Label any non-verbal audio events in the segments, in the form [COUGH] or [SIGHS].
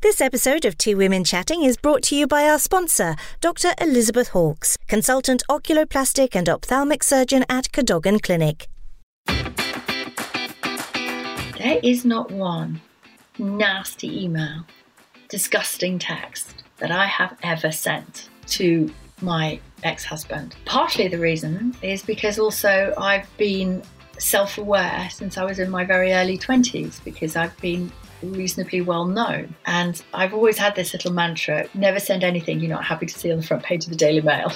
This episode of Two Women Chatting is brought to you by our sponsor, Dr. Elizabeth Hawkes, consultant oculoplastic and ophthalmic surgeon at Cadogan Clinic. There is not one nasty email, disgusting text that I have ever sent to my ex husband. Partly the reason is because also I've been self aware since I was in my very early 20s because I've been reasonably well known. And I've always had this little mantra never send anything you're not happy to see on the front page of the Daily Mail.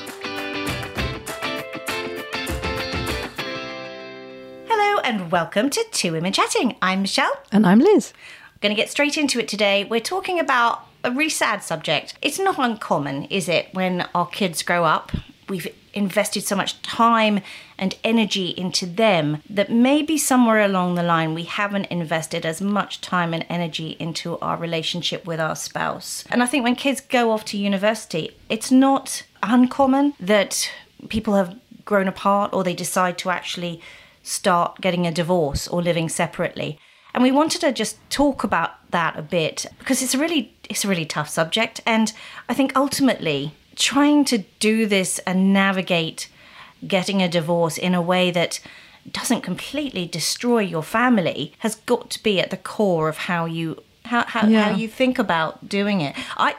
Hello and welcome to Two Women Chatting. I'm Michelle. And I'm Liz. I'm going to get straight into it today. We're talking about a really sad subject. It's not uncommon, is it, when our kids grow up? We've invested so much time and energy into them that maybe somewhere along the line we haven't invested as much time and energy into our relationship with our spouse. And I think when kids go off to university, it's not uncommon that people have grown apart or they decide to actually start getting a divorce or living separately. And we wanted to just talk about that a bit because it's a really it's a really tough subject and I think ultimately trying to do this and navigate getting a divorce in a way that doesn't completely destroy your family has got to be at the core of how you how how, yeah. how you think about doing it. I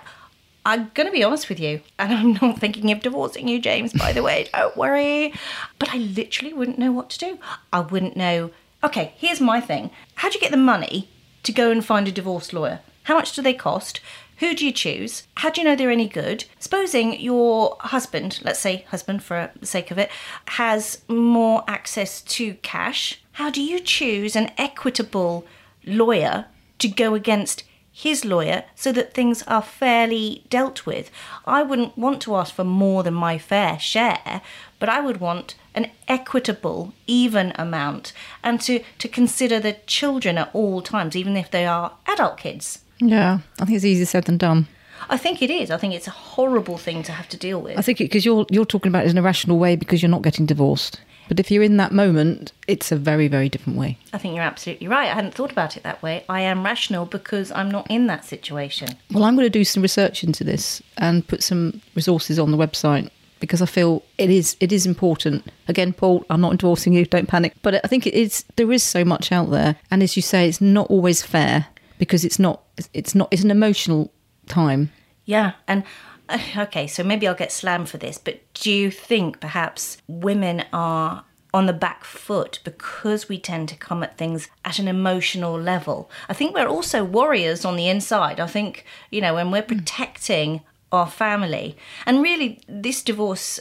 I'm going to be honest with you, and I'm not thinking of divorcing you, James, by the way, don't worry. But I literally wouldn't know what to do. I wouldn't know. Okay, here's my thing. How do you get the money to go and find a divorce lawyer? How much do they cost? Who do you choose? How do you know they're any good? Supposing your husband, let's say husband for the sake of it, has more access to cash, how do you choose an equitable lawyer to go against his lawyer so that things are fairly dealt with? I wouldn't want to ask for more than my fair share, but I would want an equitable, even amount and to, to consider the children at all times, even if they are adult kids. Yeah, I think it's easier said than done. I think it is. I think it's a horrible thing to have to deal with. I think because you're you're talking about it in a rational way because you're not getting divorced. But if you're in that moment, it's a very, very different way. I think you're absolutely right. I hadn't thought about it that way. I am rational because I'm not in that situation. Well, I'm going to do some research into this and put some resources on the website because I feel it is it is important. Again, Paul, I'm not endorsing you. Don't panic. But I think it is there is so much out there, and as you say, it's not always fair because it's not it's not it's an emotional time. Yeah, and [SIGHS] okay, so maybe I'll get slammed for this, but do you think perhaps women are on the back foot because we tend to come at things at an emotional level? I think we're also warriors on the inside. I think, you know, when we're hmm. protecting our family, and really this divorce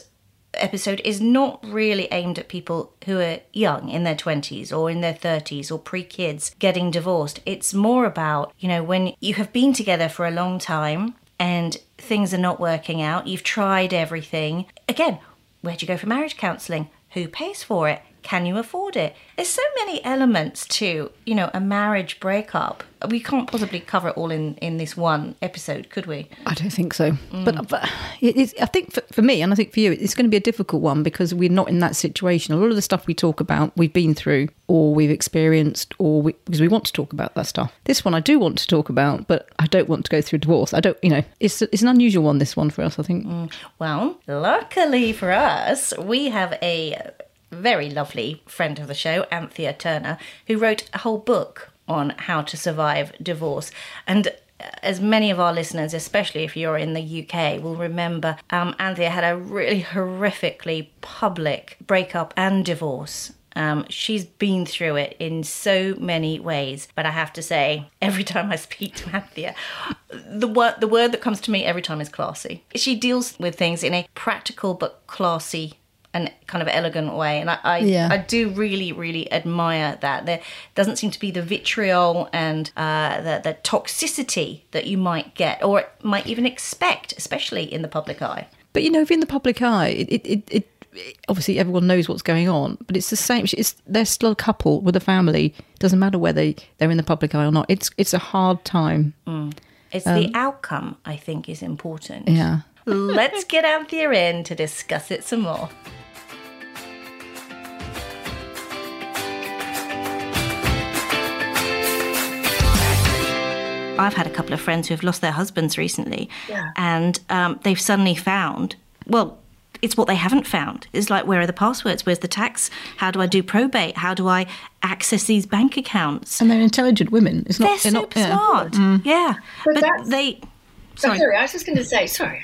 episode is not really aimed at people who are young in their 20s or in their 30s or pre kids getting divorced. It's more about, you know, when you have been together for a long time and things are not working out, you've tried everything. Again, where do you go for marriage counselling? Who pays for it? Can you afford it? There's so many elements to, you know, a marriage breakup. We can't possibly cover it all in, in this one episode, could we? I don't think so. Mm. But, but I think for, for me, and I think for you, it's going to be a difficult one because we're not in that situation. A lot of the stuff we talk about, we've been through or we've experienced or we, because we want to talk about that stuff. This one I do want to talk about, but I don't want to go through divorce. I don't, you know, it's, it's an unusual one, this one for us, I think. Mm. Well, luckily for us, we have a very lovely friend of the show, Anthea Turner, who wrote a whole book on how to survive divorce. And as many of our listeners, especially if you're in the UK, will remember, um, Anthea had a really horrifically public breakup and divorce. Um, she's been through it in so many ways, but I have to say, every time I speak to Anthea, the word the word that comes to me every time is classy. She deals with things in a practical but classy and kind of elegant way. And I, I, yeah. I, do really, really admire that. There doesn't seem to be the vitriol and uh, the, the toxicity that you might get or might even expect, especially in the public eye. But you know, if in the public eye, it, it, it, obviously everyone knows what's going on, but it's the same. It's, they're still a couple with a family. Doesn't matter whether they're in the public eye or not. It's it's a hard time. Mm. It's um, the outcome, I think, is important. Yeah. Let's get Anthea in to discuss it some more. I've had a couple of friends who have lost their husbands recently, Yeah. and um, they've suddenly found, well, it's what they haven't found. It's like, where are the passwords? Where's the tax? How do I do probate? How do I access these bank accounts? And they're intelligent women. It's not. They're not- super yeah. smart. Yeah. But But, they. Sorry. Sorry. I was just going to say, sorry.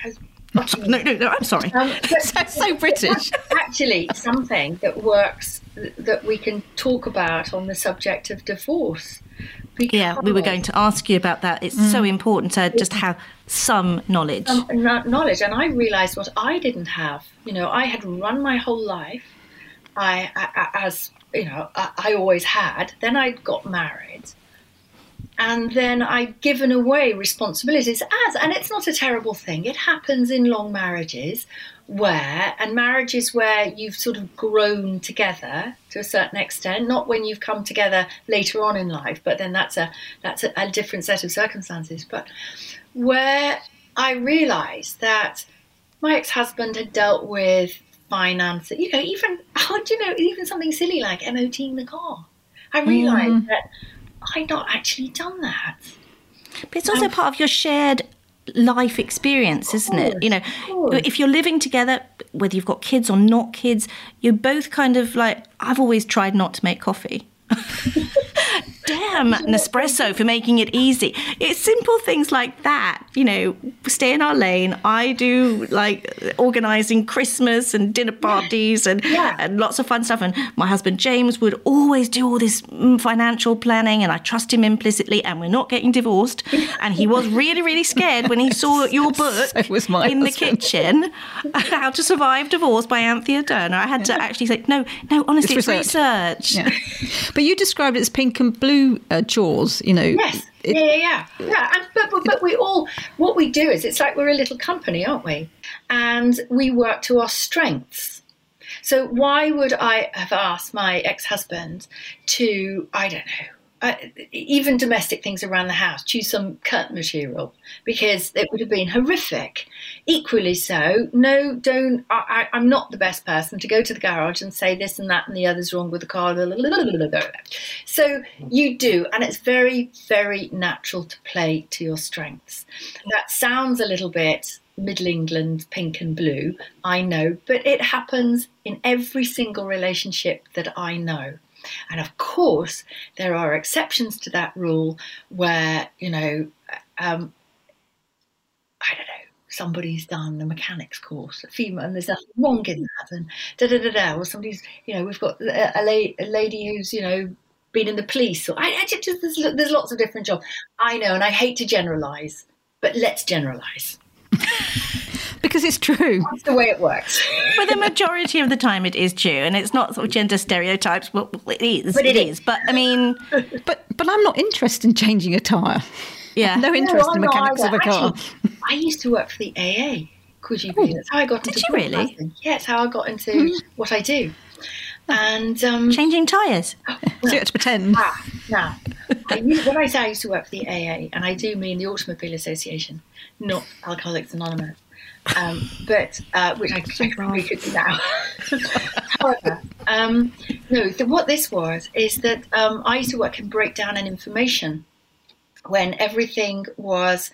no, no, no, I'm sorry. Um, [LAUGHS] That's so British. actually something that works that we can talk about on the subject of divorce. Yeah, we were going to ask you about that. It's so mm. important to just have some knowledge. some knowledge, and I realised what I didn't have. You know, I had run my whole life. I as you know, I, I always had. Then I got married, and then I'd given away responsibilities as, and it's not a terrible thing. It happens in long marriages where, and marriages where you've sort of grown together to a certain extent, not when you've come together later on in life, but then that's a that's a, a different set of circumstances. But where I realised that my ex-husband had dealt with finance, you know, even how [LAUGHS] oh, do you know, even something silly like MOTing the car. I mm. realised that I'd not actually done that. But it's also part of your shared life experience, isn't it? You know, if you're living together, whether you've got kids or not kids, you're both kind of like, I've always tried not to make coffee. [LAUGHS] Damn, Nespresso for making it easy. It's simple things like that. You know, stay in our lane. I do like organizing Christmas and dinner parties and, Yeah. and lots of fun stuff. And my husband James would always do all this mm, financial planning, and I trust him implicitly. And we're not getting divorced. And he was really, really scared when he [LAUGHS] saw your book So was my in the kitchen, [LAUGHS] How to Survive Divorce by Anthea Turner. I had to actually say, no, no, honestly, It's it's, research. research. Yeah. But you described it as pink and blue uh, chores. You know. Yes. It- yeah, yeah, yeah. yeah. And, but, but, but we all, what we do is, it's like we're a little company, aren't we? And we work to our strengths. So why would I have asked my ex-husband to, I don't know, uh, even domestic things around the house, choose some curtain material because it would have been horrific. Equally so, no, don't. I, I'm not the best person to go to the garage and say this and that and the other's wrong with the car. So you do, and it's very, very natural to play to your strengths. That sounds a little bit Middle England pink and blue, I know, but it happens in every single relationship that I know. And of course, there are exceptions to that rule where, you know, um, I don't know, somebody's done a mechanics course, a female, and there's nothing wrong in that, and da da da da, or somebody's, you know, we've got a, a, la- a lady who's, you know, been in the police, or I, I just, there's, there's lots of different jobs. I know, and I hate to generalise, but let's generalise. [LAUGHS] Because it's true. That's the way it works. But the majority of the time, it is true, and it's not sort of gender stereotypes. Well, it is. But it it is. is. But I mean, But but I'm not interested in changing a tyre. Yeah. [LAUGHS] No interest No, in I'm not mechanics of a car. Actually, I used to work for the AA. Could you believe? That's how I got Did into you really? broadcasting. Yeah, it's how I got into what I do. And um, Changing tyres. So you have to pretend. Ah, now, I used, when I say I used to work for the AA, and I do mean the Automobile Association, not Alcoholics Anonymous, um, but uh, which I, I probably could do now. [LAUGHS] However, um, no, the, what this was is that um, I used to work in breakdown and information when everything was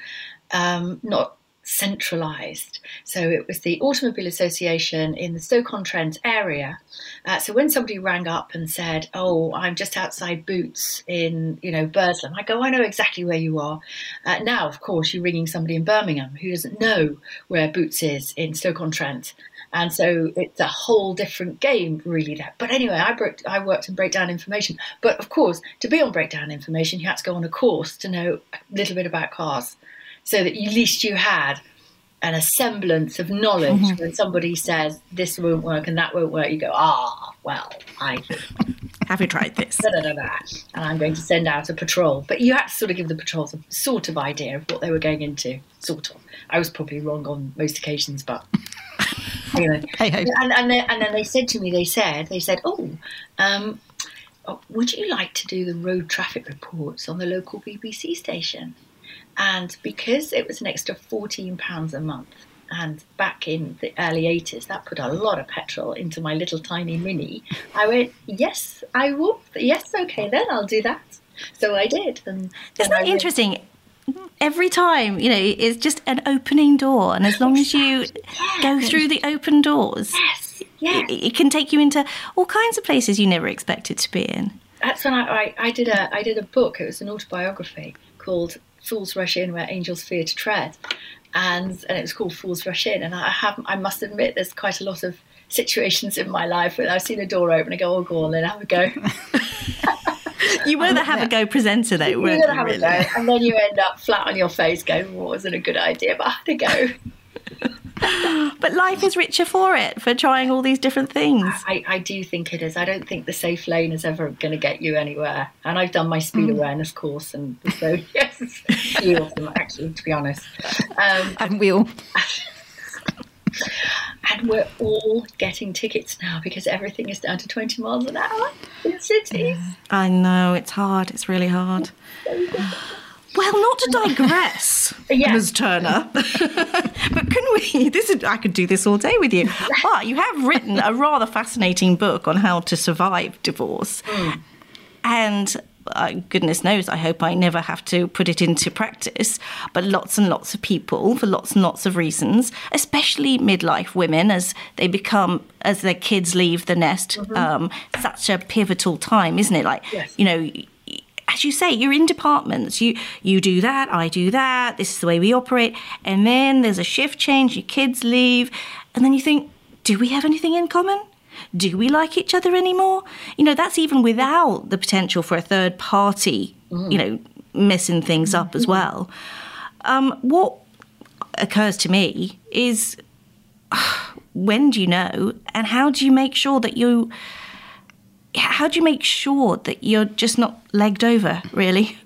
um, not centralised. So it was the Automobile Association in the Stoke-on-Trent area. Uh, so when somebody rang up and said, "Oh, I'm just outside Boots in you know Burslem," I go, "I know exactly where you are." Uh, now, of course, you're ringing somebody in Birmingham who doesn't know where Boots is in Stoke-on-Trent. And so it's a whole different game, really. That, but anyway, I broke, I worked in breakdown information. But of course, to be on breakdown information, you had to go on a course to know a little bit about cars, so that at least you had an a semblance of knowledge. When somebody says this won't work and that won't work, you go, ah, well, I [LAUGHS] Have you tried this? da, da, da, and I'm going to send out a patrol. But you had to sort of give the patrols a sort of idea of what they were going into, sort of. I was probably wrong on most occasions, but anyway. [LAUGHS] And, and, then, and then they said to me, they said, they said, oh, um, would you like to do the road traffic reports on the local BBC station? And because it was an extra £14 a month, and back in the early 80s, that put a lot of petrol into my little tiny mini, I went, yes, I will. Yes, okay, then I'll do that. So I did. And Isn't that interesting? Every time, you know, it's just an opening door. And as long as you go through the open doors, Yes, yes. it, it can take you into all kinds of places you never expected to be in. That's when I, I, I did a I did a book. It was an autobiography called "Fools Rush In Where Angels Fear to Tread," and and it was called "Fools Rush In." And I have I must admit, there's quite a lot of situations in my life where I've seen a door open and go, "Oh, go on, then have a go." [LAUGHS] [LAUGHS] You were the have a go presenter, though, you? have Really? a go, and then you end up flat on your face, going, well, "Wasn't a good idea," but I had a go. [LAUGHS] But life is richer for it, for trying all these different things. I, I do think it is. I don't think the safe lane is ever going to get you anywhere. And I've done my speed Mm. awareness course, and so [LAUGHS] yes, few of them actually, to be honest. Um, And we all. And we're all getting tickets now because everything is down to 20 miles an hour in cities. I know, it's hard. It's really hard. [SIGHS] Well, not to digress, [LAUGHS] Yeah. Ms. Turner, [LAUGHS] but can we? This is I could do this all day with you. [LAUGHS] But you have written a rather fascinating book on how to survive divorce, and uh, goodness knows, I hope I never have to put it into practice. But lots and lots of people, for lots and lots of reasons, especially midlife women, as they become as their kids leave the nest, um, such a pivotal time, isn't it? Like Yes. you know as you say, you're in departments. You you do that, I do that. This is the way we operate. And then there's a shift change. Your kids leave, and then you think, do we have anything in common? Do we like each other anymore? You know, that's even without the potential for a third party. You know, messing things up as well. Um, what occurs to me is [SIGHS] when do you know, and how do you make sure that you how do you make sure that you're just not legged over, really?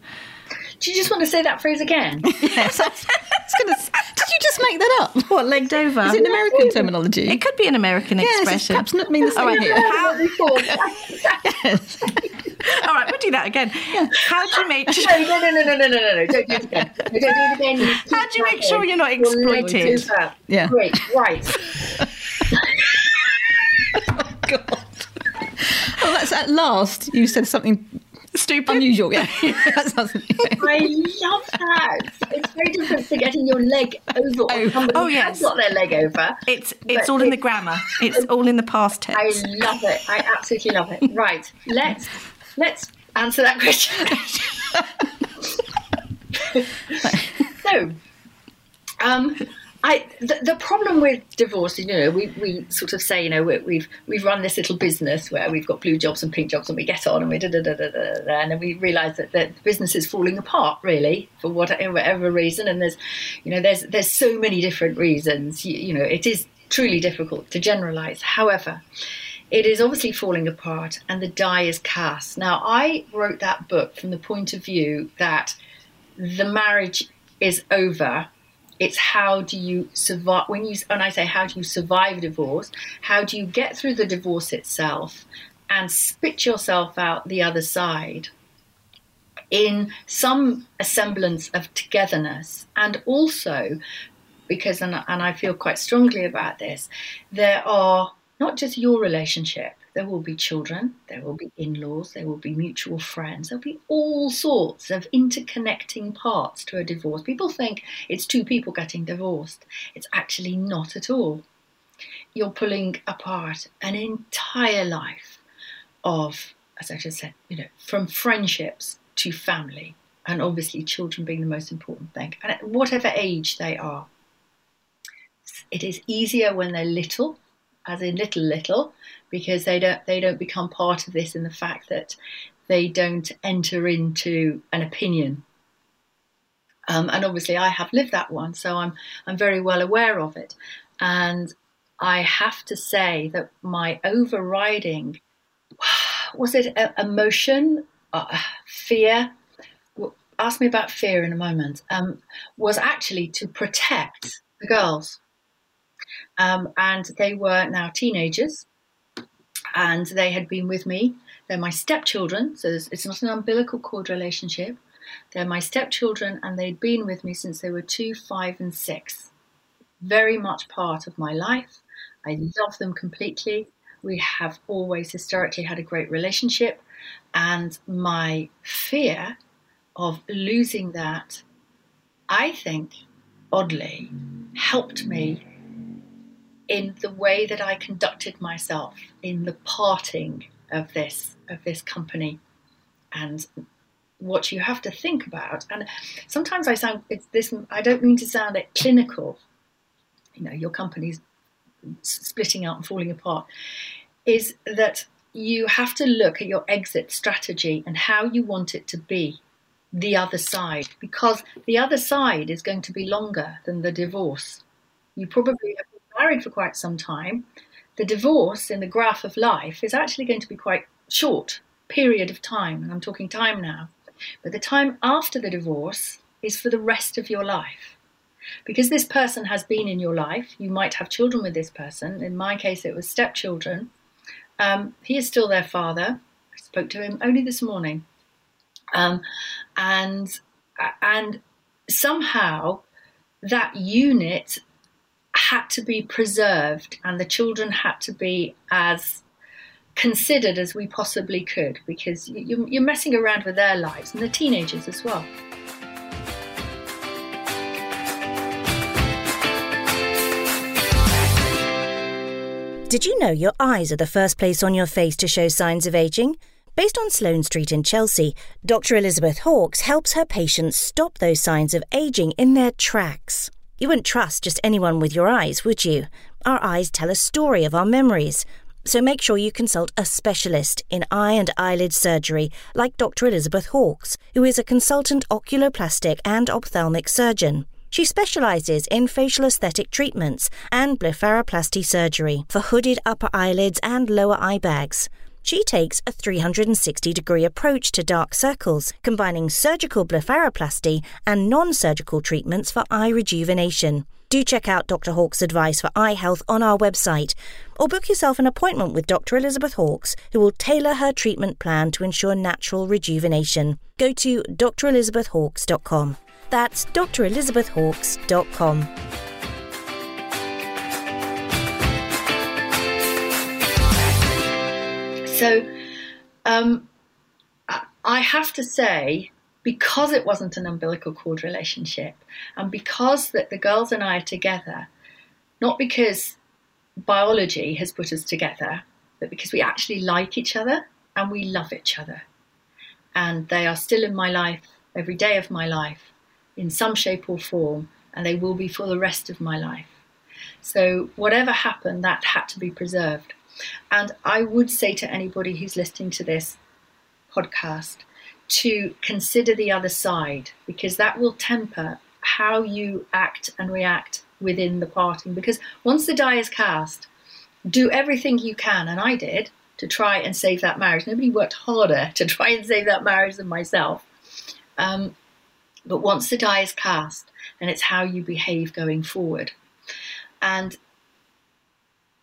Do you just want to say that phrase again? [LAUGHS] yes. Gonna, did you just make that up? What legged over? Is it an American terminology? It could be an American yes, expression. Perhaps not mean the oh, same. [LAUGHS] thing. [LAUGHS] All right, we'll do that again. Yeah. How do you make? no, no, no, no, no, no, no, no! Don't do it again. No, don't do it again. How do you make sure you're not exploited? You're yeah. Great. Right. oh God. Oh, that's at last you said something Stupid. unusual. Yeah, [LAUGHS] [LAUGHS] that sounds. I love that. It's very different to getting your leg over or Oh, somebody oh, has yes. got their leg over. It's it's But all in the grammar. It's all in the past tense. I love it. I absolutely love it. Right. Let's let's answer that question. [LAUGHS] so, um, I the, the problem with divorce, you know, we, we sort of say, you know, we, we've we've run this little business where we've got blue jobs and pink jobs, and we get on and we da da da da da, and then we realise that, that the business is falling apart, really, for whatever, whatever reason. And there's, you know, there's there's so many different reasons. You, you know, it is truly difficult to generalise. However, it is obviously falling apart and the die is cast. Now, I wrote that book from the point of view that the marriage is over. It's how do you survive when you and I say how do you survive a divorce? How do you get through the divorce itself and spit yourself out the other side in some semblance of togetherness and also because and, and I feel quite strongly about this there are not just your relationship there will be children there will be in-laws there will be mutual friends there'll be all sorts of interconnecting parts to a divorce. People think it's two people getting divorced. It's actually not at all. You're pulling apart an entire life of as i just said you know from friendships to family and obviously children being the most important thing. And at whatever age they are it is easier when they're little as in little little because they don't they don't become part of this in the fact that they don't enter into an opinion. Um, and obviously I have lived that one so I'm I'm very well aware of it. And I have to say that my overriding [SIGHS] was it emotion? Uh, fear? Ask me about fear in a moment. Um, was actually to protect the girls um, and they were now teenagers and they had been with me. They're my stepchildren, so it's it's not an umbilical cord relationship. They're my stepchildren, and they'd been with me since they were two, five, and six. Very much part of my life. I love them completely. We have always historically had a great relationship, and my fear of losing that I think, oddly, helped me in the way that I conducted myself in the parting of this of this company and what you have to think about and sometimes I sound it's this I don't mean to sound it clinical you know your company's splitting out and falling apart is that you have to look at your exit strategy and how you want it to be the other side because the other side is going to be longer than the divorce. You probably have married for quite some time. The divorce in the graph of life is actually going to be quite short period of time, and I'm talking time now. But the time after the divorce is for the rest of your life. Because this person has been in your life, you might have children with this person. In my case, it was stepchildren. Um, he is still their father. I spoke to him only this morning. Um, and and somehow that unit had to be preserved and the children had to be as considered as we possibly could because you're messing around with their lives and the teenagers as well. Did you know your eyes are the first place on your face to show signs of aging? Based on Sloane Street in Chelsea, Dr. Elizabeth Hawkes helps her patients stop those signs of aging in their tracks. You wouldn't trust just anyone with your eyes, would you? Our eyes tell a story of our memories. So make sure you consult a specialist in eye and eyelid surgery like Dr. Elizabeth Hawkes, who is a consultant oculoplastic and ophthalmic surgeon. She specialises in facial aesthetic treatments and blepharoplasty surgery for hooded upper eyelids and lower eye bags. She takes a 360 degree approach to dark circles, combining surgical blepharoplasty and non surgical treatments for eye rejuvenation. Do check out Dr. Hawkes' advice for eye health on our website, or book yourself an appointment with Dr. Elizabeth Hawkes, who will tailor her treatment plan to ensure natural rejuvenation. Go to drelizabethhawkes.com. That's drelizabethhawkes.com. So um, I have to say, because it wasn't an umbilical cord relationship, and because that the girls and I are together, not because biology has put us together, but because we actually like each other and we love each other. And they are still in my life every day of my life in some shape or form, and they will be for the rest of my life. So, whatever happened, that had to be preserved. And I would say to anybody who's listening to this podcast to consider the other side because that will temper how you act and react within the parting. Because once the die is cast, do everything you can, and I did, to try and save that marriage. Nobody worked harder [LAUGHS] to try and save that marriage than myself. Um, but once the die is cast, then it's how you behave going forward. And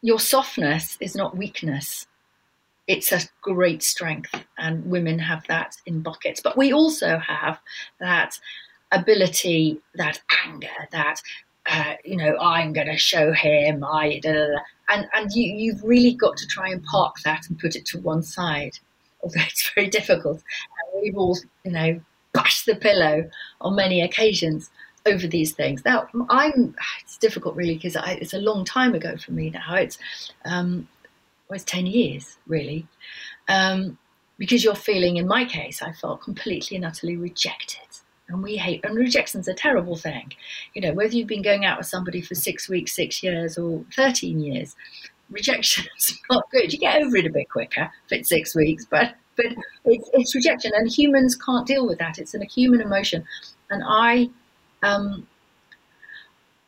your softness is not weakness. It's a great strength, and women have that in buckets. But we also have that ability, that anger, that uh, you know, I'm going to show him. I da, da, da. and and you you've really got to try and park that and put it to one side. Although it's [LAUGHS] very difficult, and we've all you know bashed the pillow on many occasions over these things. Now, I'm it's difficult really because it's a long time ago for me now. It's um, well, it's ten years really, um, because you're feeling. In my case, I felt completely and utterly rejected. And we hate, and rejection's a terrible thing. You know, whether you've been going out with somebody for six weeks, six years, or 13 years, rejection's [LAUGHS] not good. You get over it a bit quicker if it's six weeks, but but it's, it's rejection, and humans can't deal with that. It's an, a human emotion, and I um,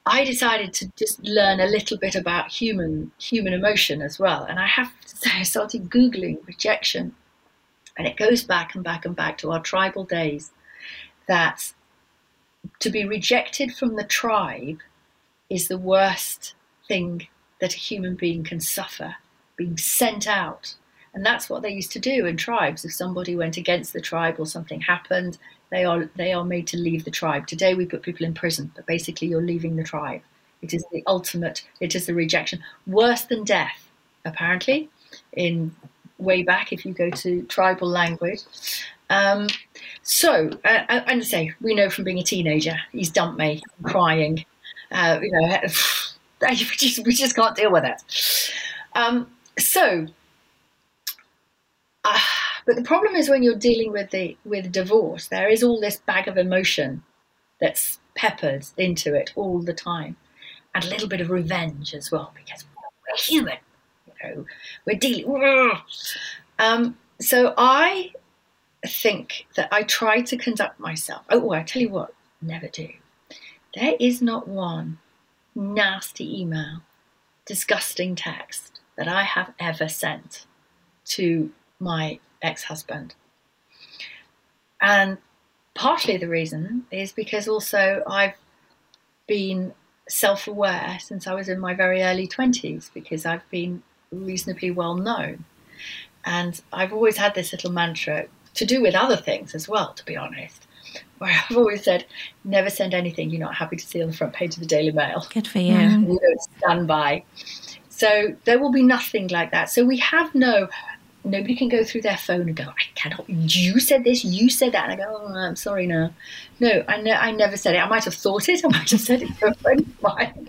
I decided to just learn a little bit about human human emotion as well. And I have to say, I started googling rejection, and it goes back and back and back to our tribal days. That to be rejected from the tribe is the worst thing that a human being can suffer. Being sent out and that's what they used to do in tribes. If somebody went against the tribe or something happened, they are they are made to leave the tribe. Today we put people in prison, but basically you're leaving the tribe. It is the ultimate. It is the rejection, worse than death, apparently. In way back, if you go to tribal language, Um, so, uh, uh and say we know from being a teenager, he's dumped me, crying. Uh, you know, [LAUGHS] we just, we just can't deal with it. Um, so, uh, but the problem is when you're dealing with the with divorce, there is all this bag of emotion that's peppered into it all the time, and a little bit of revenge as well because we're human. You know, we're dealing. Um, so I think that I try to conduct myself. Oh, I tell you what, never do. There is not one nasty email, disgusting text that I have ever sent to my ex husband. And partly the reason is because also I've been self aware since I was in my very early 20s because I've been reasonably well known. And I've always had this little mantra to do with other things as well, to be honest, where I've always said, never send anything you're not happy to see on the front page of the Daily Mail. Good for you. [LAUGHS] You don't stand by. So there will be nothing like that. So we have no nobody can go through their phone and go, I cannot, you said this, you said that. And I go, oh, I'm sorry, no. No, I, ne- I never said it. I might have thought it, [LAUGHS] I might have said it for a friend of mine.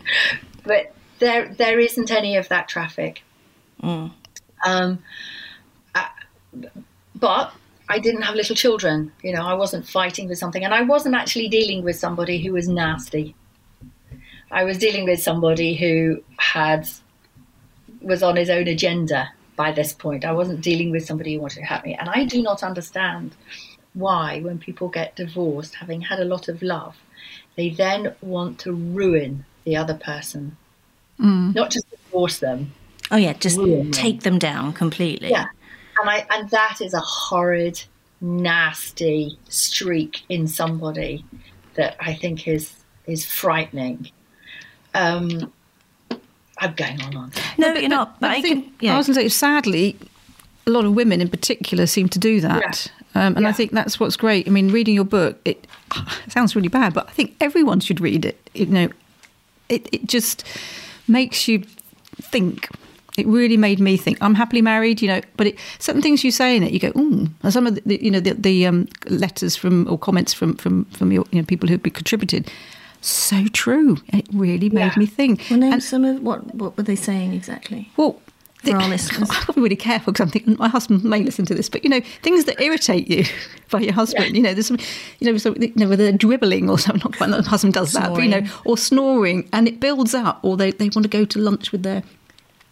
But there, there isn't any of that traffic. Mm. Um, I, but I didn't have little children. You know, I wasn't fighting with something. And I wasn't actually dealing with somebody who was nasty. I was dealing with somebody who had was on his own agenda by this point. I wasn't dealing with somebody who wanted to hurt me. And I do not understand why, when people get divorced, having had a lot of love, they then want to ruin the other person. Mm. Not just divorce them. Oh, yeah, just take them. them down completely. Yeah. And, I, and that is a horrid, nasty streak in somebody that I think is is frightening. Um, I'm going on on. No, but, you're not. But, but I, think, can, yeah. I was going to say, sadly, a lot of women in particular seem to do that. Yeah. Um, and yeah. I think that's what's great. I mean, reading your book, it, [SIGHS] it, sounds really bad, but I think everyone should read it. You know, it, it just makes you think. It really made me think. I'm happily married, you know, but it, certain things you say in it, you go, ooh. And some of the, you know, the, the um, letters from or comments from from from your, you know, people who've contributed so true. It really made yeah. me think. Well, name and, some of what what were they saying exactly? Well, for our [LAUGHS] listeners, I've got be really careful because I'm thinking my husband may listen to this, but you know, things that irritate you [LAUGHS] by your husband. Yeah. You know, there's some, you know, so, you know, whether they're dribbling or [LAUGHS] something. Not quite. The husband does snoring. that, but you know, or snoring, and it builds up. Or they they want to go to lunch with their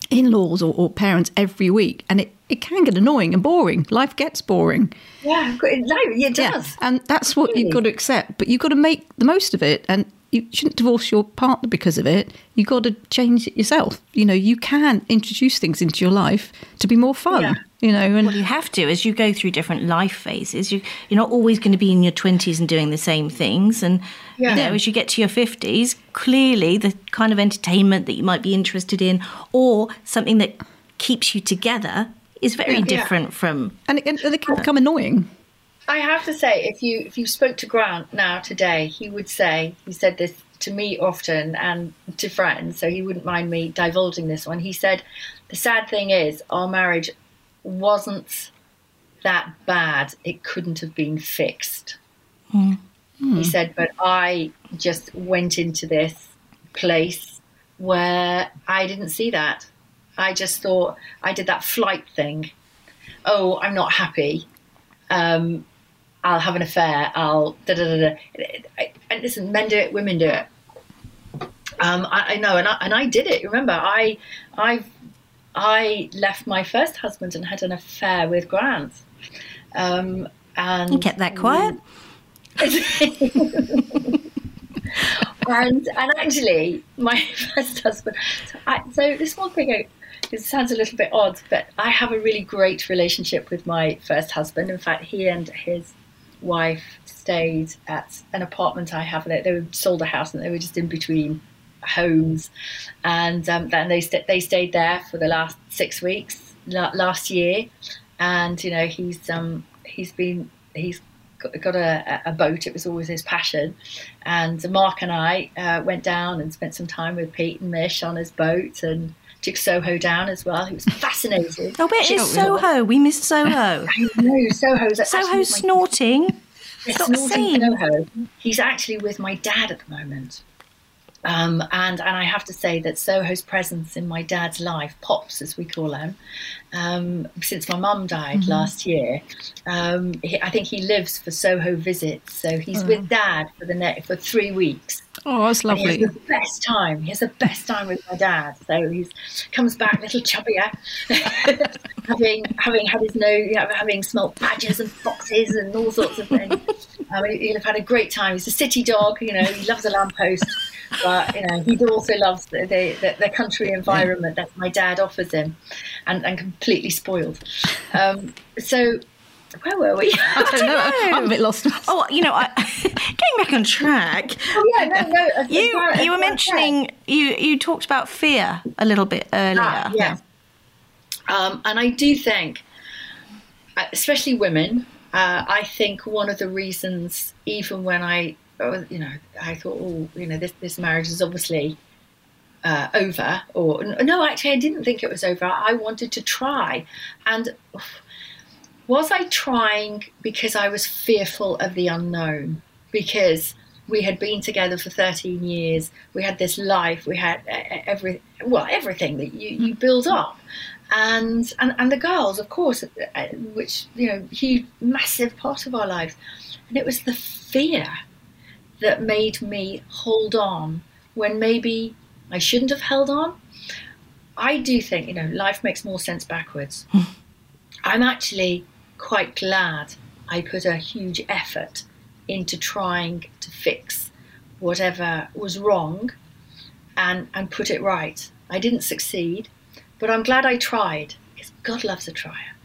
in-laws or, or parents every week, and it it can get annoying and boring. Life gets boring. Yeah, it does. Yeah. And that's what really? you've got to accept. But you've got to make the most of it. And you shouldn't divorce your partner because of it. You've got to change it yourself. You know, you can introduce things into your life to be more fun. Yeah. You know, and well, you have to as you go through different life phases. You you're not always going to be in your twenties and doing the same things. And yeah. you know, as you get to your fifties, clearly the kind of entertainment that you might be interested in, or something that keeps you together, is very yeah. different from. And it, and it can uh, become annoying. I have to say, if you if you spoke to Grant now today, he would say he said this to me often and to friends, so he wouldn't mind me divulging this one. He said, "The sad thing is, our marriage wasn't that bad. It couldn't have been fixed." Mm. He said, "But I just went into this place where I didn't see that. I just thought I did that flight thing. Oh, I'm not happy." Um, I'll have an affair. I'll da da da da. And listen, men do it, women do it. Um, I, I, know, and I, and I did it. Remember, I I I left my first husband and had an affair with Grant. Um, and you kept that quiet. [LAUGHS] and and actually, my [LAUGHS] first husband. So, I, so this one thing. It sounds a little bit odd, but I have a really great relationship with my first husband. In fact, he and his wife stayed at an apartment I have. They, they sold a house and they were just in between homes, and um, then they st- they stayed there for the last six weeks last year. And you know he's um, he's been he's got a, a, boat. It was always his passion. And Mark and I uh, went down and spent some time with Pete and Mish on his boat and took Soho down as well. He was fascinated. Oh, where [LAUGHS] is Soho? We missed Soho. no, Soho's Soho's snorting. Stop snorting Soho. He's actually with my dad at the moment. Um, and and I have to say that Soho's presence in my dad's life, Pops as we call him, um, since my mum died mm-hmm. last year, um, he, I think he lives for Soho visits. So he's mm. with Dad for the net for three weeks. Oh, that's lovely. he has the best time. He has the best time with my dad. So he comes back a little chubbier, [LAUGHS] having having had his nose, you know, having smelt badgers and foxes and all sorts of things. [LAUGHS] Um, he'll have had a great time. He's a city dog. You know, he loves a lamppost but you know he also loves the, the, the country environment that my dad offers him, and, and completely spoiled. Um, so where were we? [LAUGHS] I don't know. I'm a bit lost. Oh, you know, I, [LAUGHS] getting back on track. Oh yeah, no, no. You you were mentioning you you talked about fear a little bit earlier. Ah, yeah. Um, and I do think, uh, especially women, uh, I think one of the reasons, even when I you know, I thought, oh, you know, this this marriage is obviously uh, over. Or no, actually, I didn't think it was over. I wanted to try, and was I trying because I was fearful of the unknown? Because we had been together for 13 years. We had this life. We had every well everything that you, you build up, and, and and the girls, of course, uh, which you know, huge, massive part of our lives, and it was the fear that made me hold on when maybe I shouldn't have held on. I do think, you know, life makes more sense backwards. Hmm. I'm actually quite glad I put a huge effort into trying to fix whatever was wrong and, and put it right. I didn't succeed, but I'm glad I tried because God loves a trier.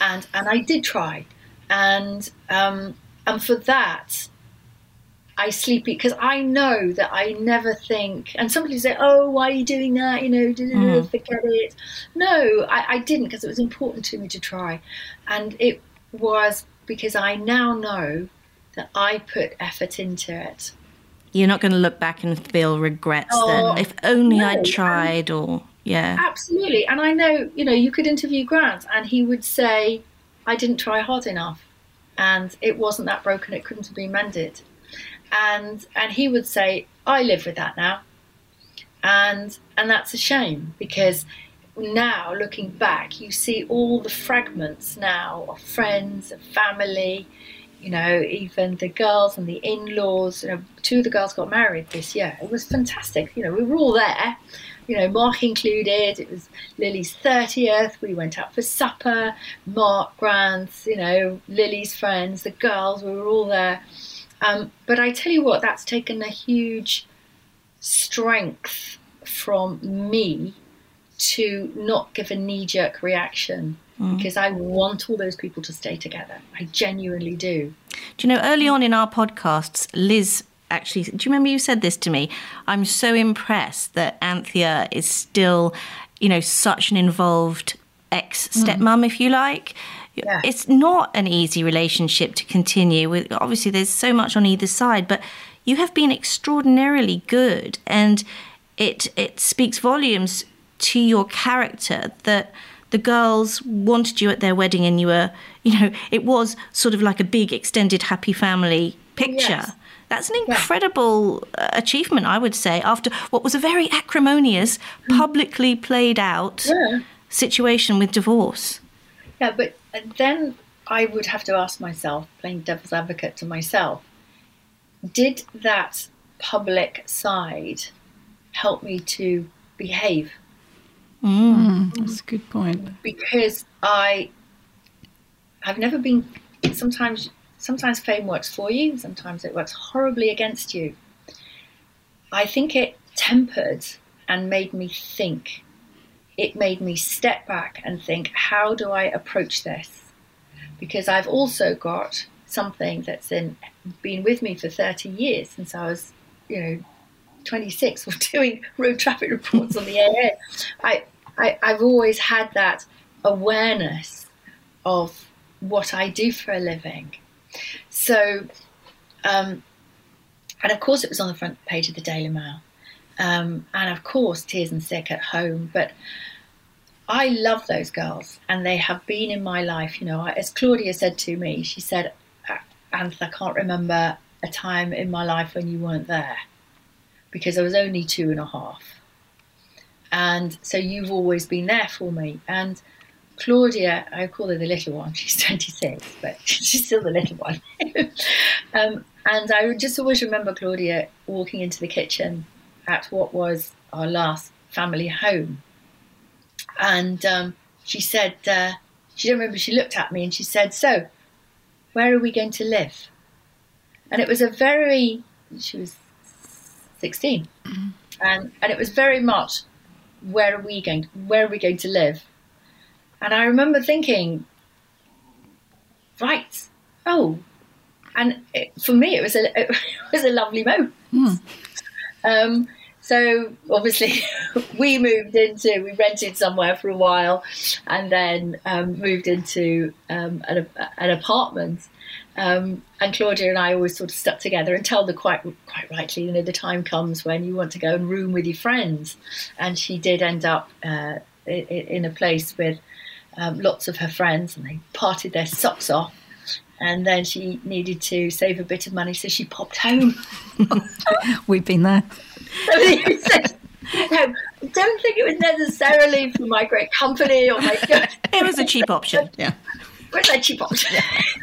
And, and I did try. And, um, and for that, I sleep because I know that I never think. And somebody say, "Oh, why are you doing that?" You know, mm. forget it. No, I, I didn't because it was important to me to try, and it was because I now know that I put effort into it. You're not going to look back and feel regrets oh, then. If only no, I'd tried, or yeah, absolutely. And I know, you know, you could interview Grant, and he would say, "I didn't try hard enough." And it wasn't that broken; it couldn't have been mended and and he would say, "I live with that now," and and that's a shame because now looking back, you see all the fragments now of friends, of family. You know, even the girls and the in-laws. You know, two of the girls got married this year. It was fantastic. You know, we were all there. You know, Mark included. It was Lily's thirtieth. We went out for supper. Mark, Grant's, you know, Lily's friends, the girls. We were all there um, but I tell you what, that's taken a huge strength from me to not give a knee jerk reaction mm. because I want all those people to stay together. I genuinely do. Do you know, early on in our podcasts, Liz actually, do you remember you said this to me? I'm so impressed that Anthea is still, you know, such an involved ex stepmom, mm. if you like. Yeah. It's not an easy relationship to continue with. Obviously, there's so much on either side, but you have been extraordinarily good, and it it speaks volumes to your character that the girls wanted you at their wedding, and you were, you know, it was sort of like a big extended happy family picture. Yes. That's an incredible yeah. Uh, achievement, I would say, after what was a very acrimonious, mm. publicly played out yeah. situation with divorce. Yeah, but then I would have to ask myself, playing devil's advocate to myself, did that public side help me to behave? Mm, that's a good point. Because I have never been. Sometimes, sometimes fame works for you. Sometimes it works horribly against you. I think it tempered and made me think it made me step back and think, how do I approach this? Because I've also got something that's in, been with me for 30 years since I was, you know, 26 or [LAUGHS] doing road traffic reports on the AA. I, I, I've always had that awareness of what I do for a living. So, um, and of course, it was on the front page of the Daily Mail. um, and of course, tears and sick at home. But I love those girls, and they have been in my life. You know, as Claudia said to me, she said, "Anth, I can't remember a time in my life when you weren't there, because I was only two and a half." And so you've always been there for me. And Claudia, I call her the little one. [LAUGHS] She's 26, but [LAUGHS] she's still the little one. [LAUGHS] um, and I just always remember Claudia walking into the kitchen at what was our last family home. And um, she said, uh, she don't remember, she looked at me and she said, So, where are we going to live? And it was a very, she was 16. Mm-hmm. And, and it was very much, where are we going, where are we going to live? And I remember thinking, right, oh, and it, for me, it was a [LAUGHS] it was a lovely moment. Mm. Um, so obviously, [LAUGHS] we moved into we rented somewhere for a while, and then um, moved into um, an, an, apartment. Um, and Claudia and I always sort of stuck together until the quite quite rightly, you know, the time comes when you want to go and room with your friends. And she did end up uh, in, a place with um, lots of her friends, and they parted their socks off. And then she needed to save a bit of money, so she popped home. [LAUGHS] We've been there. [LAUGHS] no, don't think it was necessarily for my great company or my good. [LAUGHS] It was a cheap option. Yeah. Where's that cheap option?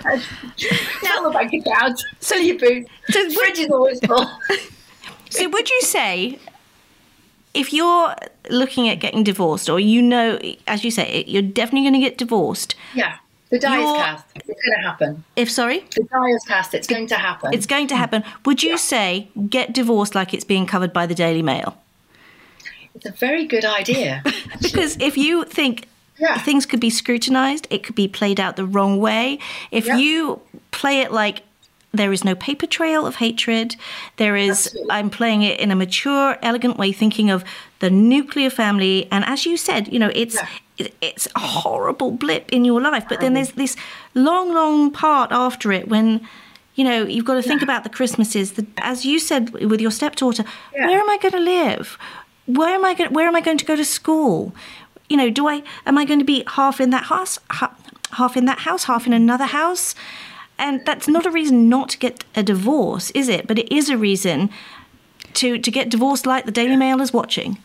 now the bank account, sell your food. So fridge is always full. So would you say if you're looking at getting divorced, or you know, as you say, you're definitely going to get divorced. Yeah. The die is cast. It's going to happen. If sorry, the die is cast. It's going to happen. It's going to happen. Would you yeah. say get divorced like it's being covered by the Daily Mail? It's a very good idea. [LAUGHS] because if you think yeah. things could be scrutinized, it could be played out the wrong way. If yeah. you play it like there is no paper trail of hatred. There is, Absolutely. I'm playing it in a mature, elegant way, thinking of the nuclear family. And as you said, you know, it's. Yeah. it's a horrible blip in your life, but then um, there's this long, long part after it when, you know, you've got to think yeah. about the Christmases. The, as you said with your stepdaughter, yeah. where am I going to live? Where am I going? Where am I going to go to school? You know, do I am I going to be half in that house, half in that house, half in another house? And that's not a reason not to get a divorce, is it? But it is a reason to, to get divorced like the Daily Mail is watching.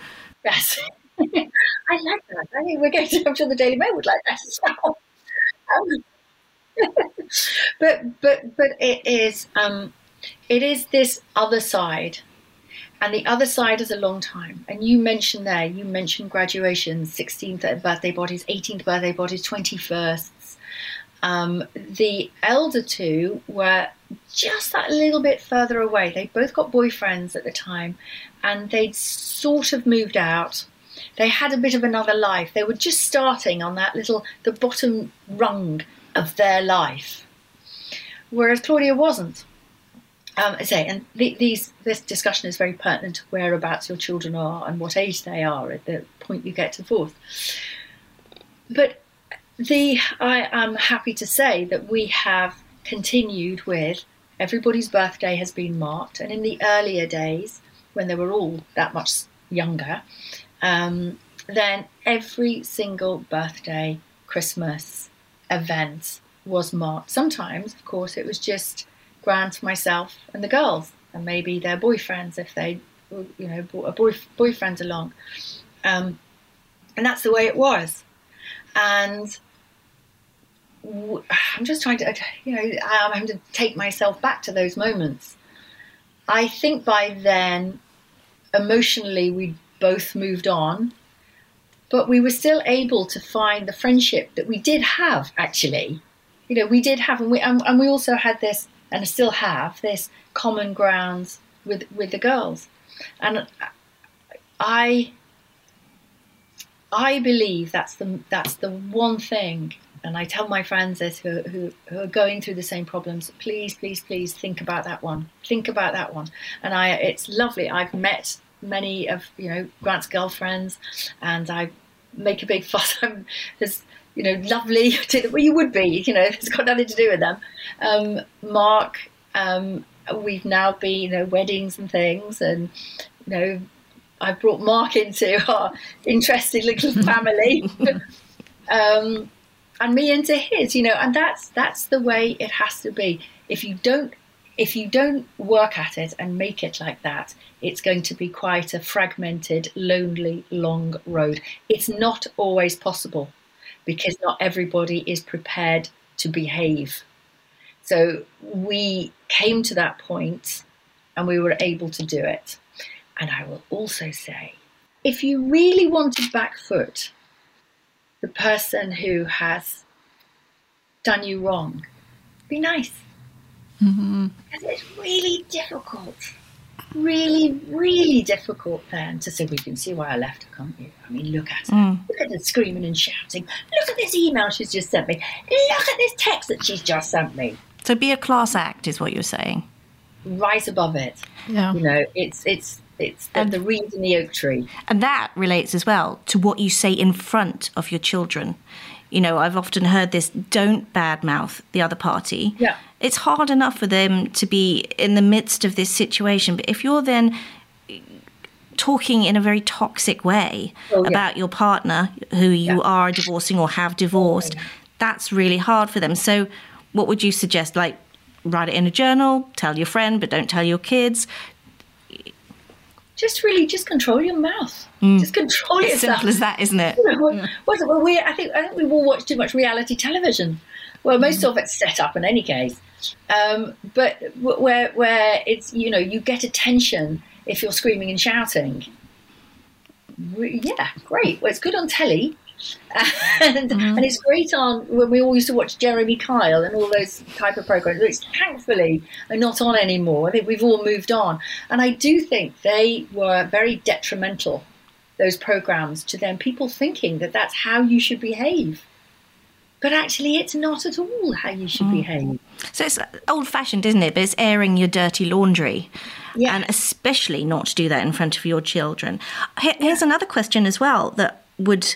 Yes. [LAUGHS] I like that. I think we're going to, I'm sure the Daily Mail would like that as well. Um, [LAUGHS] but but but it is um, it is this other side and the other side is a long time. And you mentioned there, you mentioned graduations, 16th birthday bodies, 18th birthday bodies, 21st. Um, the elder two were just that little bit further away. They both got boyfriends at the time and they'd sort of moved out. They had a bit of another life. They were just starting on that little, the bottom rung of their life. Whereas Claudia wasn't. Um, I say, and the, these this discussion is very pertinent to whereabouts your children are and what age they are at the point you get divorced. But the I am happy to say that we have continued with everybody's birthday has been marked, and in the earlier days when they were all that much younger, um, then every single birthday, Christmas event was marked. Sometimes, of course, it was just Grant, myself, and the girls, and maybe their boyfriends if they, you know, brought a boy, boyfriend along. Um, and that's the way it was. And I'm just trying to, you know, I'm having to take myself back to those moments. I think by then, emotionally, we both moved on, but we were still able to find the friendship that we did have, actually. You know, we did have, and we, and, and we also had this, and still have, this common grounds with, with the girls. And I, I believe that's the, that's the one thing and I tell my friends this who, who, who, are going through the same problems, please, please, please think about that one. Think about that one. And I, it's lovely. I've met many of you know Grant's girlfriends, and I make a big [LAUGHS] fuss. I'm as you know lovely [LAUGHS] well you would be. You know [LAUGHS] it's got nothing to do with them. Um, Mark, um, we've now been you know weddings and things, and you know I brought Mark into our interesting little [LAUGHS] family, um, and me into his. You know, and that's that's the way it has to be. If you don't if you don't work at it and make it like that, it's going to be quite a fragmented, lonely, long road. It's not always possible because not everybody is prepared to behave. So we came to that point and we were able to do it. And I will also say if you really want to back foot the person who has done you wrong, be nice. Mm-hmm. Because it's really difficult really, really difficult then to say, we can see why I left her, can't you? I mean, look at her. Mm. Look at her screaming and shouting. Look at this email she's just sent me. Look at this text that she's just sent me. So be a class act is what you're saying. Right above it. Yeah. You know, it's it's it's the, and, the reed in the oak tree. And that relates as well to what you say in front of your children. You know, I've often heard this don't badmouth the other party. Yeah it's hard enough for them to be in the midst of this situation. But if you're then talking in a very toxic way oh, yeah. about your partner who you yeah. are divorcing or have divorced, oh, that's really hard for them. So, what would you suggest? Like, write it in a journal, tell your friend, but don't tell your kids. Just really, just control your mouth. Mm. Just control as yourself. Simple as that, isn't it? You know, mm. well, we, I think I think we all watch too much reality television. Well, most mm. of it's set up in any case. Um, but where where it's you know you get attention if you're screaming and shouting. Yeah, great. Well, it's good on telly, and mm-hmm. and it's great on when we all used to watch Jeremy Kyle and all those type of programs, which thankfully are not on anymore. I think we've all moved on, and I do think they were very detrimental. Those programs to them, people thinking that that's how you should behave. But actually, it's not at all how you should mm. behave. So it's old fashioned, isn't it? But it's airing your dirty laundry. Yeah. And especially not to do that in front of your children. Here's another question as well that would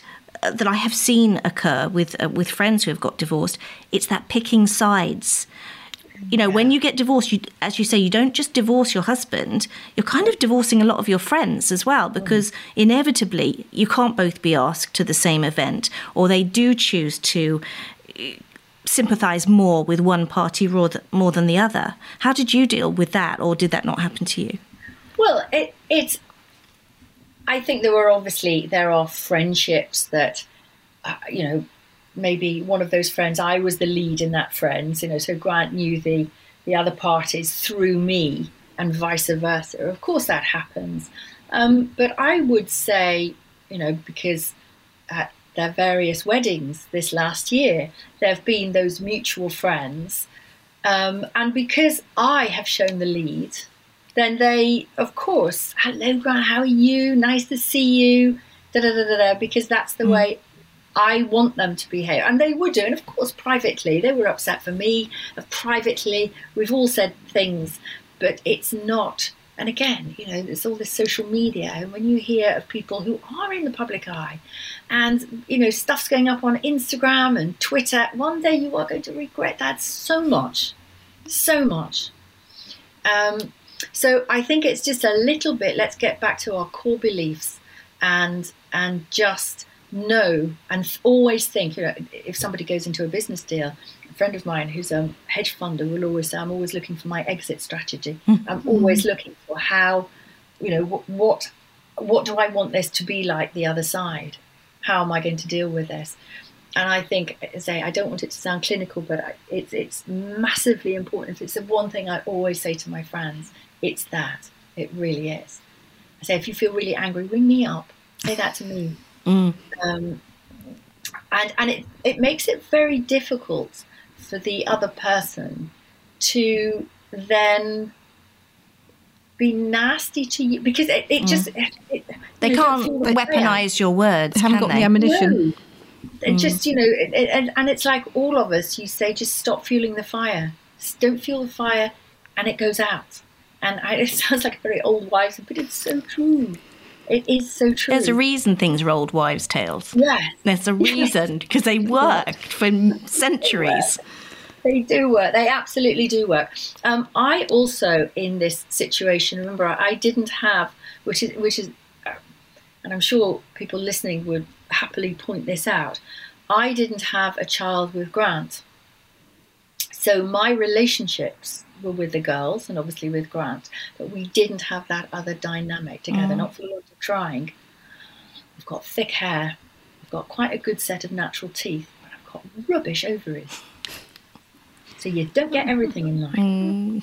that I have seen occur with uh, with friends who have got divorced. It's that picking sides you know, yeah. when you get divorced, you, as you say, you don't just divorce your husband, you're kind of divorcing a lot of your friends as well, because mm. inevitably you can't both be asked to the same event, or they do choose to uh, sympathize more with one party more than the other. How did you deal with that, or did that not happen to you? Well, it, it's. I think there were obviously there are friendships that, uh, you know, maybe one of those friends, I was the lead in that friends, you know, so Grant knew the, the other parties through me and vice versa. Of course that happens. Um, but I would say, you know, because at their various weddings this last year, there have been those mutual friends. Um, and because I have shown the lead, then they, of course, hello, Grant, how are you? Nice to see you. Da, da, da, da, da, because that's the mm. way I want them to behave. And they would do. And of course, privately, they were upset for me. Privately, we've all said things, but it's not. And again, you know, there's all this social media. And when you hear of people who are in the public eye and, you know, stuff's going up on Instagram and Twitter, one day you are going to regret that so much. So much. Um, so I think it's just a little bit, let's get back to our core beliefs and and just know and always think, you know, if somebody goes into a business deal, a friend of mine who's a hedge funder will always say, I'm always looking for my exit strategy. [LAUGHS] I'm always looking for how, you know, what, what, what do I want this to be like the other side? How am I going to deal with this? And I think, say, I don't want it to sound clinical, but it's it's massively important. It's the one thing I always say to my friends, it's that. It really is. I say, if you feel really angry, ring me up. Say that to me. Mm. Um, and and it, it makes it very difficult for the other person to then be nasty to you because it, it mm. just it, it, they can't weaponize your words they haven't got they? the ammunition no. Mm. just you know and, and it's like all of us you say just stop fueling the fire just don't fuel the fire and it goes out and I, [LAUGHS] it sounds like a very old wives but it's so true it is so true. There's a reason things are old wives' tales. Yeah. There's a reason because they worked for centuries. They do work. They absolutely do work. Um, I also, in this situation, remember, I didn't have, which is which is and I'm sure people listening would happily point this out, I didn't have a child with Grant. So my relationships were with the girls and obviously with Grant, but we didn't have that other dynamic together, Mm. not for want of trying. I've got thick hair, I've got quite a good set of natural teeth, but I've got rubbish ovaries. So you don't get everything in life. Mm.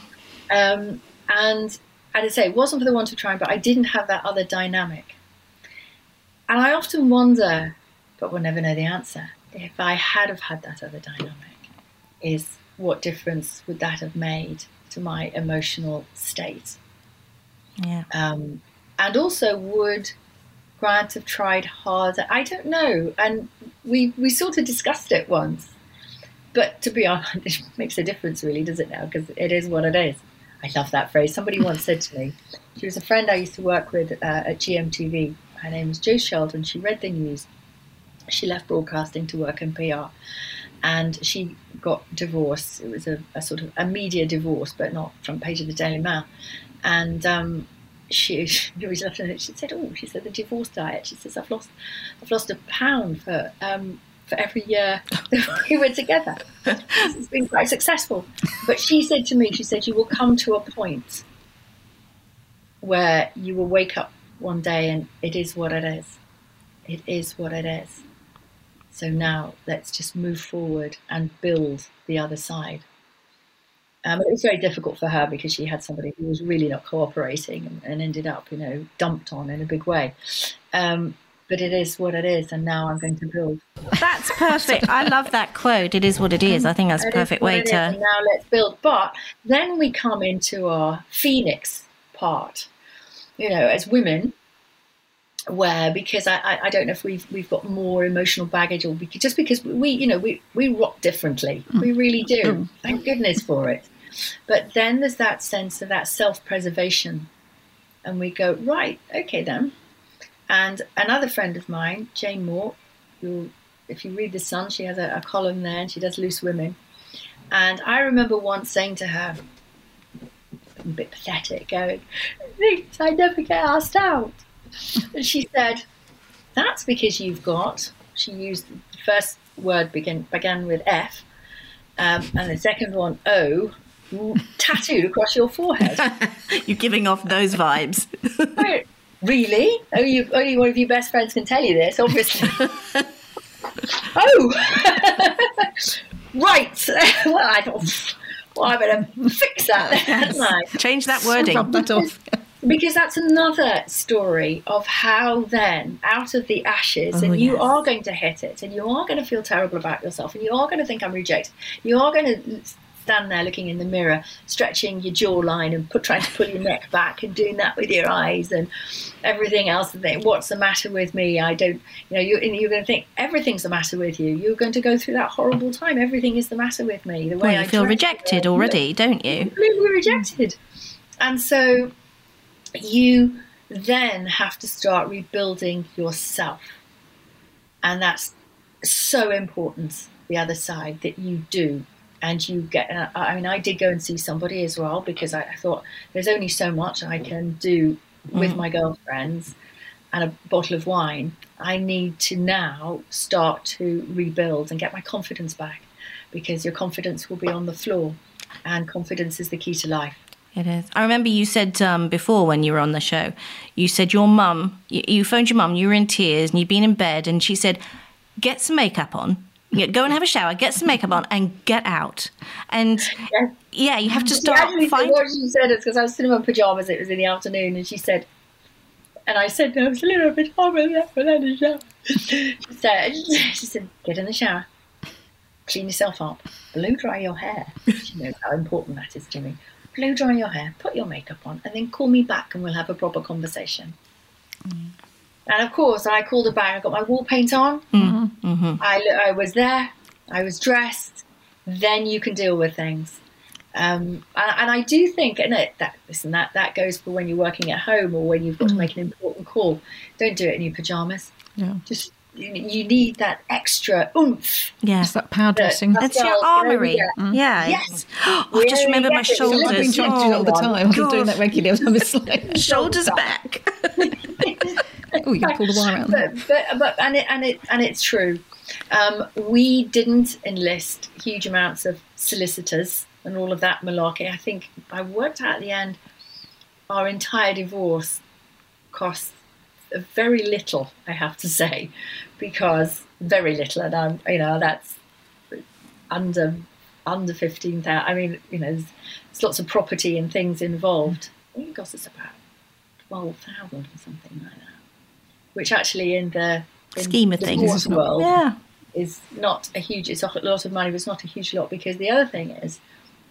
Um, and as I say, it wasn't for the want of trying, but I didn't have that other dynamic. And I often wonder, but we'll never know the answer, if I had have had that other dynamic, is what difference would that have made to my emotional state? Yeah. Um, and also, would Grant have tried harder? I don't know. And we we sort of discussed it once. But to be [LAUGHS] honest, it makes a difference, really, does it now? Because it is what it is. I love that phrase. Somebody once said to me, she was a friend I used to work with uh, at GMTV. Her name was Jo Sheldon. She read the news. She left broadcasting to work in PR. And she got divorced. It was a, a sort of a media divorce, but not front page of the Daily Mail. And um, she, she was left and she said, "Oh, she said the divorce diet." She says, "I've lost, I've lost a pound for um, for every year [LAUGHS] that we were together. It's been quite successful." But she said to me, she said, "You will come to a point where you will wake up one day and it is what it is. It is what it is. So now let's just move forward and build the other side." Um, it was very difficult for her because she had somebody who was really not cooperating and, and ended up, you know, dumped on in a big way. Um, but it is what it is, and now I'm going to build. That's perfect. I love that quote. It is what it is. I think that's a perfect way to. now let's build. But then we come into our phoenix part, you know, as women, where because I, I, don't know if we've we've got more emotional baggage or because, just because we you know we we rock differently, mm. we really do. Mm. Thank goodness for it. But then there's that sense of that self-preservation, and we go right, okay then. And another friend of mine, Jane Moore, who, if you read The Sun, she has a, a column there and she does Loose Women. And I remember once saying to her, a bit pathetic, going, I never get asked out. And she said, That's because you've got, she used the first word begin, began with F, um, and the second one O, tattooed across your forehead. [LAUGHS] You're giving off those vibes. [LAUGHS] Really? Only, you, only one of your best friends can tell you this, obviously. [LAUGHS] oh, right. well, I thought, well, I better fix that, I? Change that wording. Rub that off. Because that's another story of how then, out of the ashes, Oh, and you yes. are going to hit it, and you are going to feel terrible about yourself, and you are going to think I'm rejected. You are going to stand there looking in the mirror, stretching your jawline and put, trying to pull your neck back, and doing that with your eyes and everything else. And think, what's the matter with me? I don't, you know, you, and you're going to think everything's the matter with you. You're going to go through that horrible time. Everything is the matter with me. The way Well, I you feel rejected the way I look already, don't you? completely rejected. And so you then have to start rebuilding yourself. And that's so important, the other side, that you do. And you get, uh, I mean, I did go and see somebody as well because I, I thought there's only so much I can do with my girlfriends and a bottle of wine. I need to now start to rebuild and get my confidence back because your confidence will be on the floor. And confidence is the key to life. It is. I remember you said um, before when you were on the show, you said your mum, you, you phoned your mum, you were in tears and you'd been in bed, and she said, get some makeup on. Yeah, go and have a shower, get some makeup on, and get out. And Yeah. yeah, you have to start actually finding. what she said is because I was sitting in my pajamas. It was in the afternoon, and she said, and I said, "No, I was in my pajamas left without a shower." [LAUGHS] She said, "She said, get in the shower, clean yourself up, blow dry your hair. She knows how important that is to me. Blow dry your hair, put your makeup on, and then call me back, and we'll have a proper conversation." And of course, I called her back. I got my wall paint on. Mm-hmm. I, lo- I was there. I was dressed. Then you can deal with things. Um, and, and I do think, and it, that listen, that that goes for when you're working at home or when you've got to make an important call. Don't do it in your pajamas. Yeah. Just you, you need that extra oomph. Yes, that power dressing. That's- It's your armory. yeah. Yeah. Yes. Oh, [GASPS] I just Yeah, remember my shoulders. I've been trying to do that all the Oh, time. I've been doing that regularly. I was [LAUGHS] like, Shoulders back. [LAUGHS] oh, you can pull the wire out. but, but, but and it and it and it's true. Um, we didn't enlist huge amounts of solicitors and all of that malarkey. I think I worked out at the end. Our entire divorce cost very little, I have to say, because very little, and I'm, you know that's under under fifteen thousand. I mean, you know, there's, there's lots of property and things involved. I think it cost us about twelve thousand or something like that, which actually in the in Scheme of the things, world Yeah. is not a huge. It's a lot of money, but it's not a huge lot because the other thing is,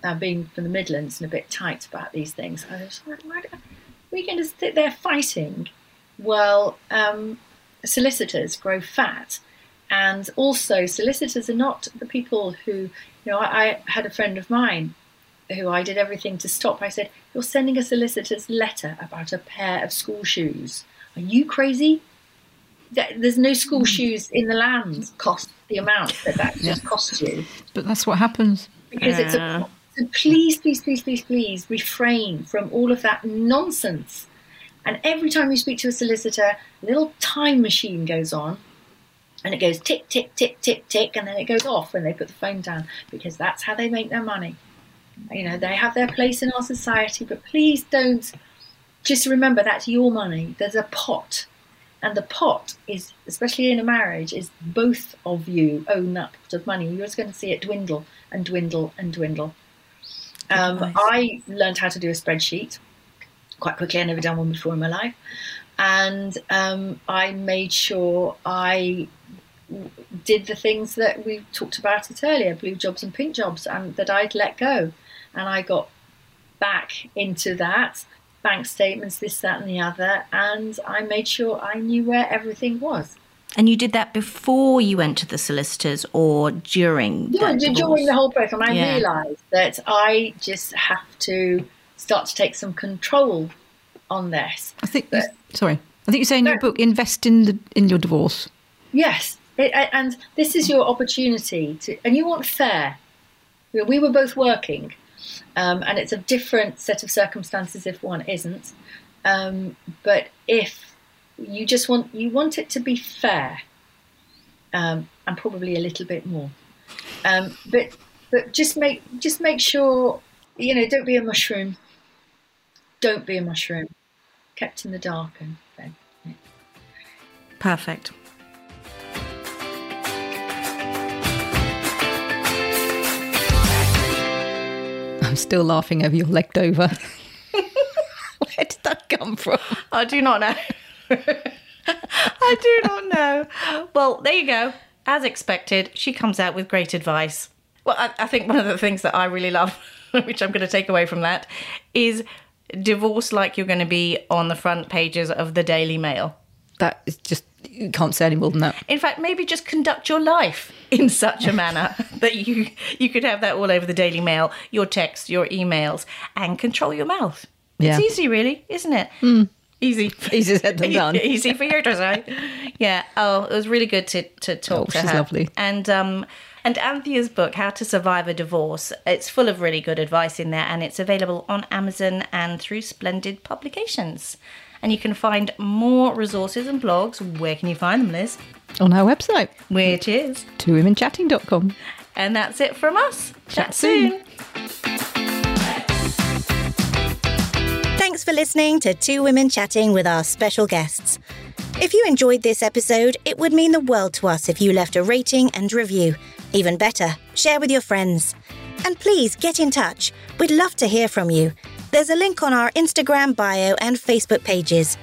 uh, being from the Midlands and a bit tight about these things, I was like, we're going to sit there fighting while um, solicitors grow fat, and also solicitors are not the people who, you know, I, I had a friend of mine who I did everything to stop. I said, "You're sending a solicitor's letter about a pair of school shoes. Are you crazy?" There's no school shoes in the land cost the amount that that just costs you But that's what happens. because it's a so please, please, please, please, please refrain from all of that nonsense. And every time you speak to a solicitor, a little time machine goes on and it goes tick, tick, tick, tick, tick, and then it goes off when they put the phone down because that's how they make their money. You know, they have their place in our society, but please don't just remember that's your money. There's a pot. And the pot is, especially in a marriage, is both of you own that pot of money. You're just going to see it dwindle and dwindle and dwindle. Um, I learned how to do a spreadsheet quite quickly. I'd never done one before in my life, and um, I made sure I w- did the things that we talked about it earlier: blue jobs and pink jobs, and that I'd let go, and I got back into that bank statements, this, that, and the other, and I made sure I knew where everything was. And you did that before you went to the solicitors or during? Yeah, during the whole and I Yeah. realised that I just have to start to take some control on this. I think. you- sorry, I think you say in your book, invest in the in your divorce. Yes, it, and this is your opportunity to, and you want fair. We were both working, um, and it's a different set of circumstances if one isn't. Um, but if you just want, you want it to be fair, um, and probably a little bit more. Um, but but just make just make sure you know. Don't be a mushroom. Don't be a mushroom. Kept in the dark and. then, yeah. Perfect. I'm still laughing over your legged over. [LAUGHS] Where did that come from? I do not know. [LAUGHS] I do not know. Well, there you go. As expected, she comes out with great advice. Well, I, I think one of the things that I really love, [LAUGHS] which I'm going to take away from that, is divorce like you're going to be on the front pages of the Daily Mail. That is just you can't say any more than that. In fact, maybe just conduct your life in such a manner [LAUGHS] that you you could have that all over the Daily Mail, your texts, your emails, and control your mouth. Yeah. It's easy, really, isn't it? Easy. Easier said than [LAUGHS] done. Easy for you to say. [LAUGHS] Yeah. Oh, it was really good to to talk Oh, to she's her. lovely. And um and Anthea's book, How to Survive a Divorce, it's full of really good advice in there, and it's available on Amazon and through Splendid Publications. And you can find more resources and blogs. Where can you find them, Liz? On our website, Which is. twowomenchatting.com. And that's it from us. Chat, Chat soon. soon. Thanks for listening to Two Women Chatting with our special guests. If you enjoyed this episode, it would mean the world to us if you left a rating and review. Even better, share with your friends. And please get in touch. We'd love to hear from you. There's a link on our Instagram bio and Facebook pages.